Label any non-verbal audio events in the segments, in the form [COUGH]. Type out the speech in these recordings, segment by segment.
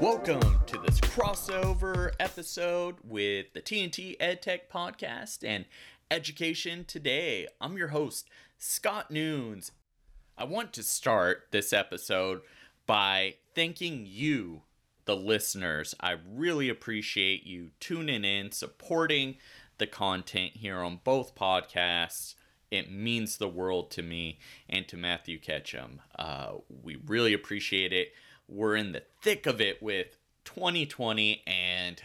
Welcome to this crossover episode with the TNT EdTech podcast and Education Today. I'm your host, Scott Nunes. I want to start this episode by thanking you, the listeners. I really appreciate you tuning in, supporting the content here on both podcasts. It means the world to me and to Matthew Ketchum. Uh, we really appreciate it. We're in the thick of it with 2020, and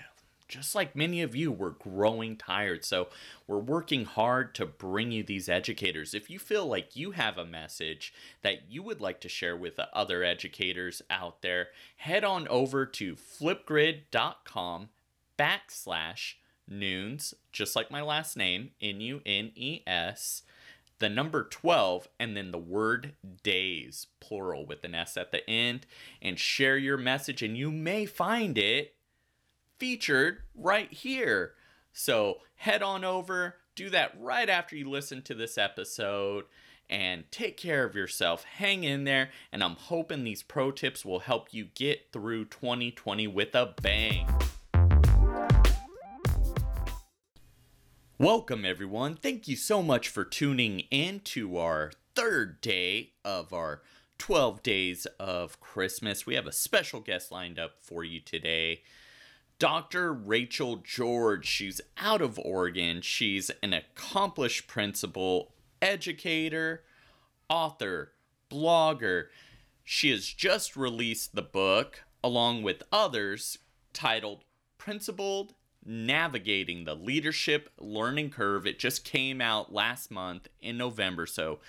just like many of you, we're growing tired. So we're working hard to bring you these educators. If you feel like you have a message that you would like to share with the other educators out there, head on over to flipgrid.com backslash nunes, just like my last name, N U N E S, the number 12, and then the word days, plural with an S at the end, and share your message, and you may find it featured right here. So head on over, do that right after you listen to this episode, and take care of yourself. Hang in there, and I'm hoping these pro tips will help you get through 2020 with a bang. Welcome, everyone. Thank you so much for tuning in to our third day of our 12 days of Christmas. We have a special guest lined up for you today. Dr. Rachael George. She's out of Oregon. She's an accomplished principal, educator, author, blogger. She has just released the book, along with others, titled PrincipalED Navigating the Leadership Learning Curve. It just came out last month in November, so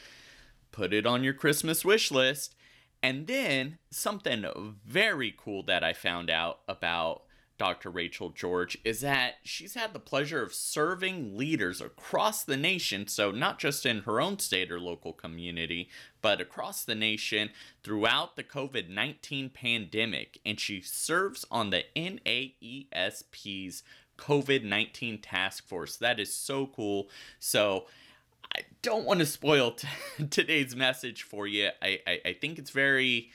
put it on your Christmas wish list. And then something very cool that I found out about Dr. Rachael George is that she's had the pleasure of serving leaders across the nation, so not just in her own state or local community, but across the nation throughout the COVID 19 pandemic. And she serves on the NAESP's COVID 19 task force. That is so cool. So, I don't want to spoil t- [LAUGHS] today's message for you. I, I, I think it's very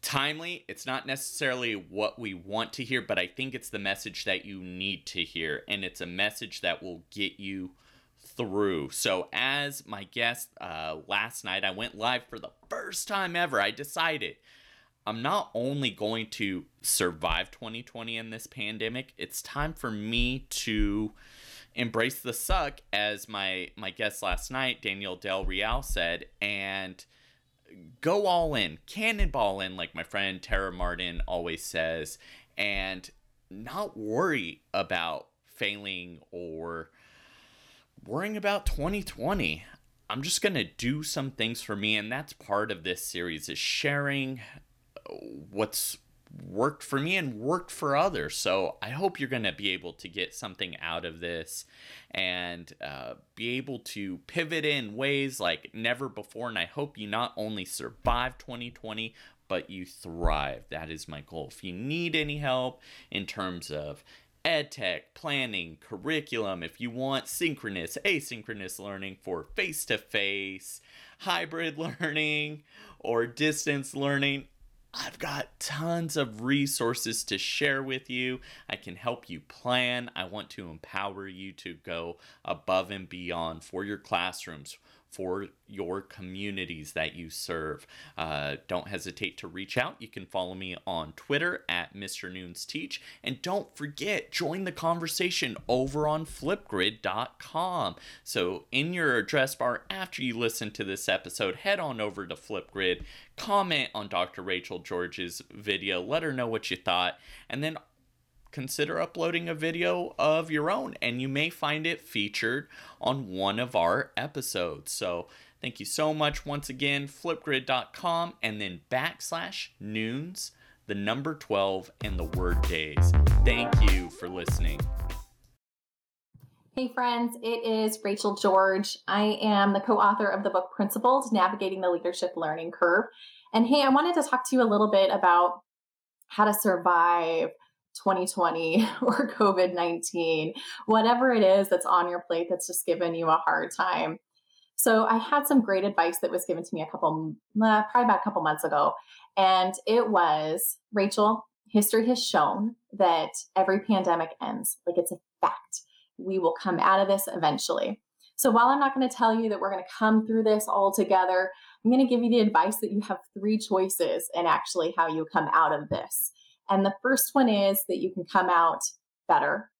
timely. It's not necessarily what we want to hear, but I think it's the message that you need to hear. And it's a message that will get you through. So, as my guest uh, last night, I went live for the first time ever. I decided I'm not only going to survive 2020 in this pandemic, it's time for me to embrace the suck, as my, my guest last night, Daniel Del Real, said, and go all in, cannonball in, like my friend Tara Martin always says, and not worry about failing or worrying about 2020. I'm just going to do some things for me, and that's part of this series is sharing what's worked for me and worked for others. So I hope you're going to be able to get something out of this and uh, be able to pivot in ways like never before. And I hope you not only survive 2020, but you thrive. That is my goal. If you need any help in terms of ed tech, planning, curriculum, if you want synchronous, asynchronous learning for face to face, hybrid [LAUGHS] learning, or distance learning, I've got tons of resources to share with you. I can help you plan. I want to empower you to go above and beyond for your classrooms, for your communities that you serve. Uh, don't hesitate to reach out. You can follow me on Twitter at Mr. Nunes Teach. And don't forget, join the conversation over on flipgrid.com. So, in your address bar after you listen to this episode, head on over to Flipgrid, comment on Dr. Rachael George's video, let her know what you thought, and then consider uploading a video of your own and you may find it featured on one of our episodes. So thank you so much once again, flipgrid.com and then backslash nunes, the number 12 and the word days. Thank you for listening. Hey, friends, it is Rachael George. I am the co author of the book Principles Navigating the Leadership Learning Curve. And hey, I wanted to talk to you a little bit about how to survive 2020 [LAUGHS] or COVID 19, whatever it is that's on your plate that's just given you a hard time. So, I had some great advice that was given to me a couple, uh, probably about a couple months ago. And it was Rachael, history has shown that every pandemic ends. Like it's a fact. We will come out of this eventually. So while I'm not going to tell you that we're going to come through this all together, I'm going to give you the advice that you have three choices and actually how you come out of this. And the first one is that you can come out better,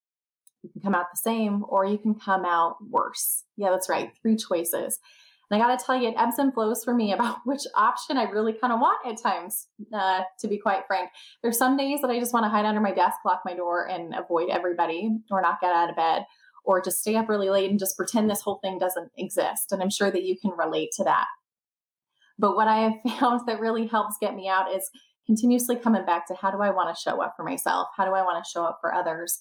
you can come out the same, or you can come out worse. Yeah, that's right. Three choices. And I got to tell you, it ebbs and flows for me [LAUGHS] about which option I really kind of want at times, uh, to be quite frank. There's some days that I just want to hide under my desk, lock my door, and avoid everybody or not get out of bed or just stay up really late and just pretend this whole thing doesn't exist. And I'm sure that you can relate to that. But what I have [LAUGHS] found that really helps get me out is continuously coming back to how do I want to show up for myself? How do I want to show up for others?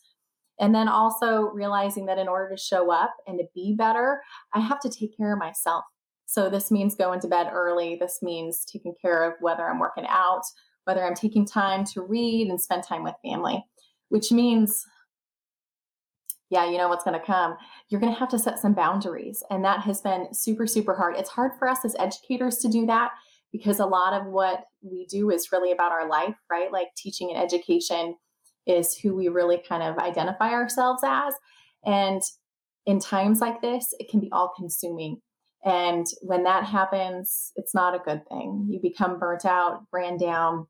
And then also realizing that in order to show up and to be better, I have to take care of myself. So this means going to bed early. This means taking care of whether I'm working out, whether I'm taking time to read and spend time with family, which means, yeah, you know what's going to come. You're going to have to set some boundaries. And that has been super, super hard. It's hard for us as educators to do that because a lot of what we do is really about our life, right? Like teaching and education is who we really kind of identify ourselves as. And in times like this, it can be all consuming. And when that happens, it's not a good thing. You become burnt out, ran down,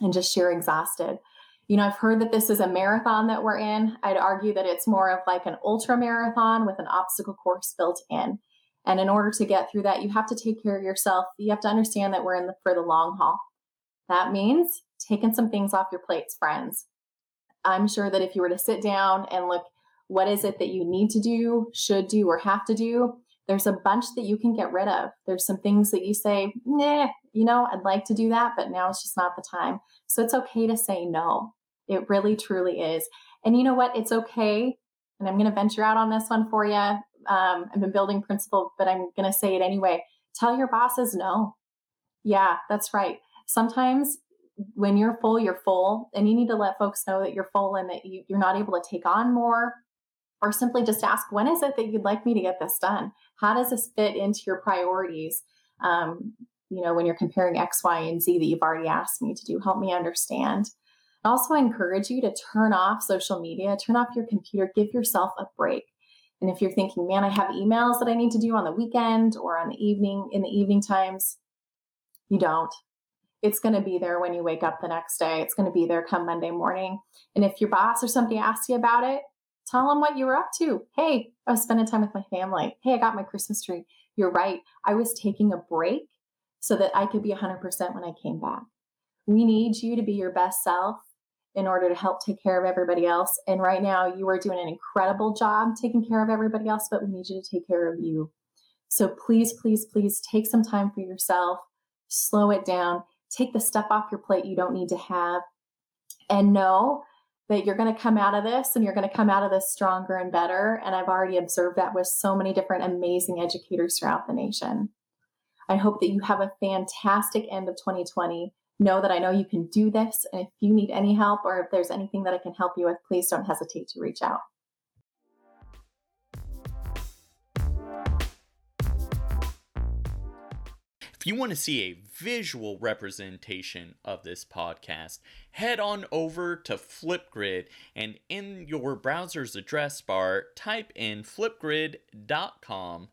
and just sheer exhausted. You know, I've heard that this is a marathon that we're in. I'd argue that it's more of like an ultra marathon with an obstacle course built in. And in order to get through that, you have to take care of yourself. You have to understand that we're in the, for the long haul. That means taking some things off your plates, friends. I'm sure that if you were to sit down and look, what is it that you need to do, should do, or have to do? there's a bunch that you can get rid of. There's some things that you say, nah, you know, I'd like to do that, but now it's just not the time. So it's okay to say no. It really, truly is. And you know what? It's okay. And I'm going to venture out on this one for you. Um, I've been building principal, but I'm going to say it anyway. Tell your bosses no. Yeah, that's right. Sometimes when you're full, you're full, and you need to let folks know that you're full and that you, you're not able to take on more or simply just ask when is it that you'd like me to get this done how does this fit into your priorities um, you know when you're comparing x y and z that you've already asked me to do help me understand also I encourage you to turn off social media turn off your computer give yourself a break and if you're thinking man i have emails that i need to do on the weekend or on the evening in the evening times you don't it's going to be there when you wake up the next day it's going to be there come monday morning and if your boss or somebody asks you about it Tell them what you were up to. Hey, I was spending time with my family. Hey, I got my Christmas tree. You're right. I was taking a break so that I could be 100% when I came back. We need you to be your best self in order to help take care of everybody else. And right now, you are doing an incredible job taking care of everybody else, but we need you to take care of you. So please, please, please take some time for yourself, slow it down, take the stuff off your plate you don't need to have, and know that you're going to come out of this and you're going to come out of this stronger and better. And I've already observed that with so many different amazing educators throughout the nation. I hope that you have a fantastic end of 2020. Know that I know you can do this. And if you need any help or if there's anything that I can help you with, please don't hesitate to reach out. If you want to see a visual representation of this podcast, head on over to Flipgrid and in your browser's address bar, type in flipgrid.com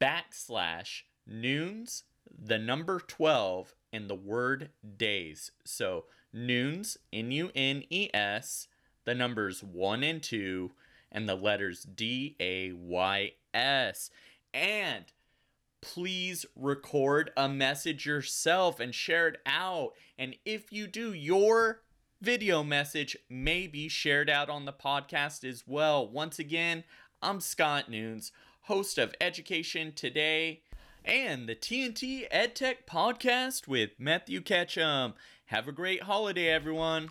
backslash nunes, the number 12, and the word days. So nunes, N U N E S, the numbers 1 and 2, and the letters D A Y S. And please record a message yourself and share it out. And if you do, your video message may be shared out on the podcast as well. Once again, I'm Scott Nunes, host of Education Today and the TNT EdTech podcast with Matthew Ketchum. Have a great holiday, everyone.